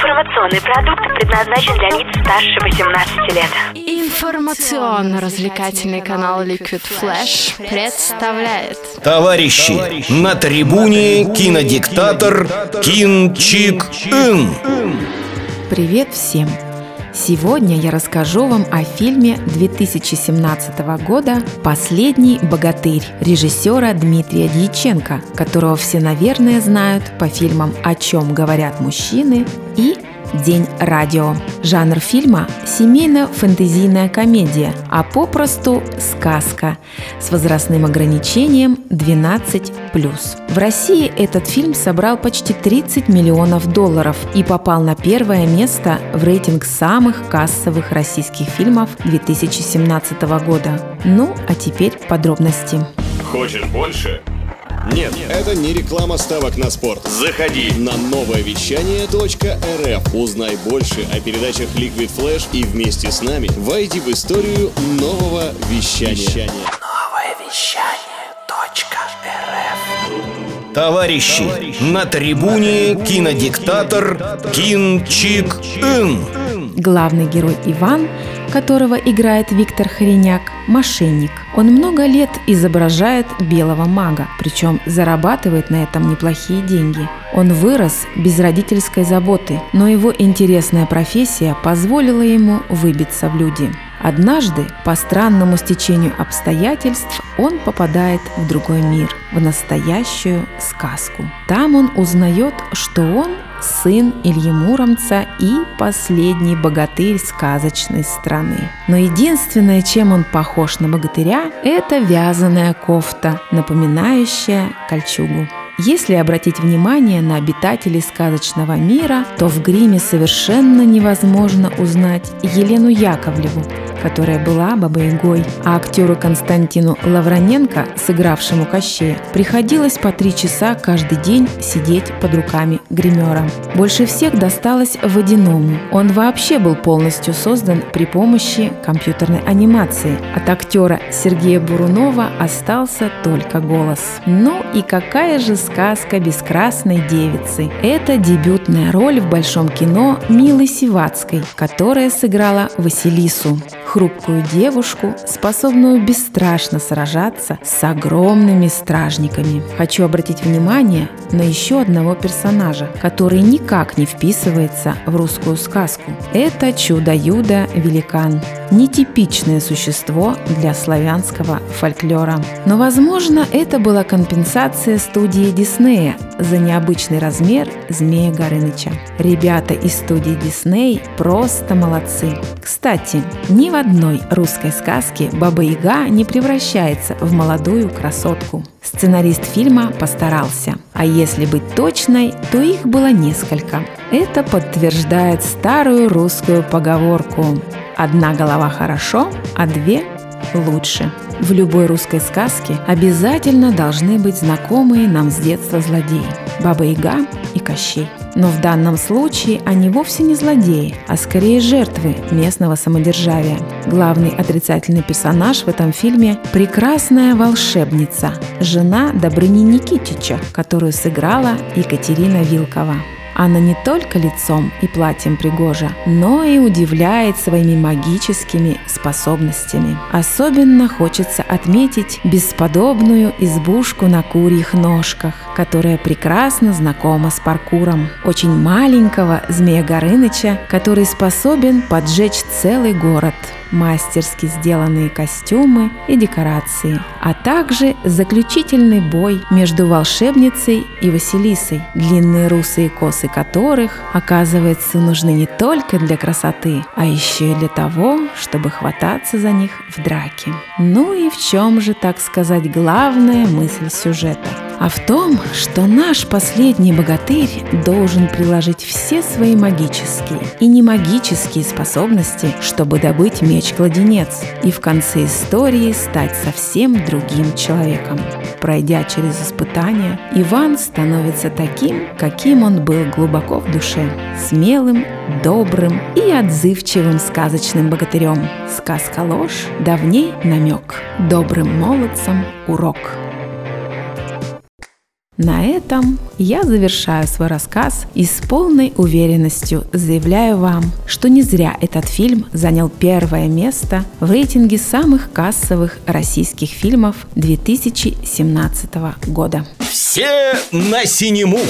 Информационный продукт предназначен для лиц старше 18 лет. Информационно-развлекательный канал Liquid Flash представляет Товарищи, на трибуне кинодиктатор Кин Чик Ин. Привет всем! Сегодня я расскажу вам о фильме 2017 года «Последний богатырь» режиссера Дмитрия Дьяченко, которого все, наверное, знают по фильмам «О чем говорят мужчины» и День радио. Жанр фильма – семейно-фэнтезийная комедия, а попросту сказка с возрастным ограничением 12+. В России этот фильм собрал почти 30 миллионов долларов и попал на первое место в рейтинг самых кассовых российских фильмов 2017 года. Ну, а теперь подробности. Хочешь больше? Нет, это не реклама ставок на спорт. Заходи. На новое вещание .рф. Узнай больше о передачах Liquid Flash и вместе с нами войди в историю нового вещания. Товарищи, на трибуне кинодиктатор Кин Чик Ин. Главный герой Иван, которого играет Виктор Хореняк, мошенник. Он много лет изображает белого мага, причем зарабатывает на этом неплохие деньги. Он вырос без родительской заботы, но его интересная профессия позволила ему выбиться в люди. Однажды, по странному стечению обстоятельств, он попадает в другой мир, в настоящую сказку. Там он узнает, что он сын Ильи Муромца и последний богатырь сказочной страны. Но единственное, чем он похож на богатыря, это вязаная кофта, напоминающая кольчугу. Если обратить внимание на обитателей сказочного мира, то в гриме совершенно невозможно узнать Елену Яковлеву, которая была Бабой-Ягой, а актеру Константину Лавроненко, сыгравшему Кощея, приходилось по три часа каждый день сидеть под руками гримера. Больше всех досталось Водяному. Он вообще был полностью создан при помощи компьютерной анимации. От актера Сергея Бурунова остался только голос. Ну и какая же сказка без красной девицы? Это дебютная роль в большом кино Милы Сивацкой, которая сыграла Василису хрупкую девушку, способную бесстрашно сражаться с огромными стражниками. Хочу обратить внимание на еще одного персонажа, который никак не вписывается в русскую сказку. Это чудо-юдо-великан. Нетипичное существо для славянского фольклора. Но, возможно, это была компенсация студии Диснея за необычный размер Змея Горыныча. Ребята из студии Дисней просто молодцы. Кстати, ни в одной русской сказке Баба Яга не превращается в молодую красотку. Сценарист фильма постарался. А если быть точной, то их было несколько. Это подтверждает старую русскую поговорку «Одна голова хорошо, а две лучше». В любой русской сказке обязательно должны быть знакомые нам с детства злодеи – Баба Яга и Кощей. Но в данном случае они вовсе не злодеи, а скорее жертвы местного самодержавия. Главный отрицательный персонаж в этом фильме – прекрасная волшебница, жена Добрыни Никитича, которую сыграла Екатерина Вилкова. Она не только лицом и платьем пригожа, но и удивляет своими магическими способностями. Особенно хочется отметить бесподобную избушку на курьих ножках, которая прекрасно знакома с паркуром. Очень маленького змея Горыныча, который способен поджечь целый город – мастерски сделанные костюмы и декорации, а также заключительный бой между волшебницей и Василисой, длинные русые косы которых, оказывается, нужны не только для красоты, а еще и для того, чтобы хвататься за них в драке. Ну и в чем же, так сказать, главная мысль сюжета? А в том, что наш последний богатырь должен приложить все свои магические и немагические способности, чтобы добыть меч-кладенец и в конце истории стать совсем другим человеком. Пройдя через испытания, Иван становится таким, каким он был глубоко в душе, смелым, добрым и отзывчивым сказочным богатырем. Сказка ложь, давней намек, добрым молодцам урок. На этом я завершаю свой рассказ и с полной уверенностью заявляю вам, что не зря этот фильм занял первое место в рейтинге самых кассовых российских фильмов 2017 года. Все на синему!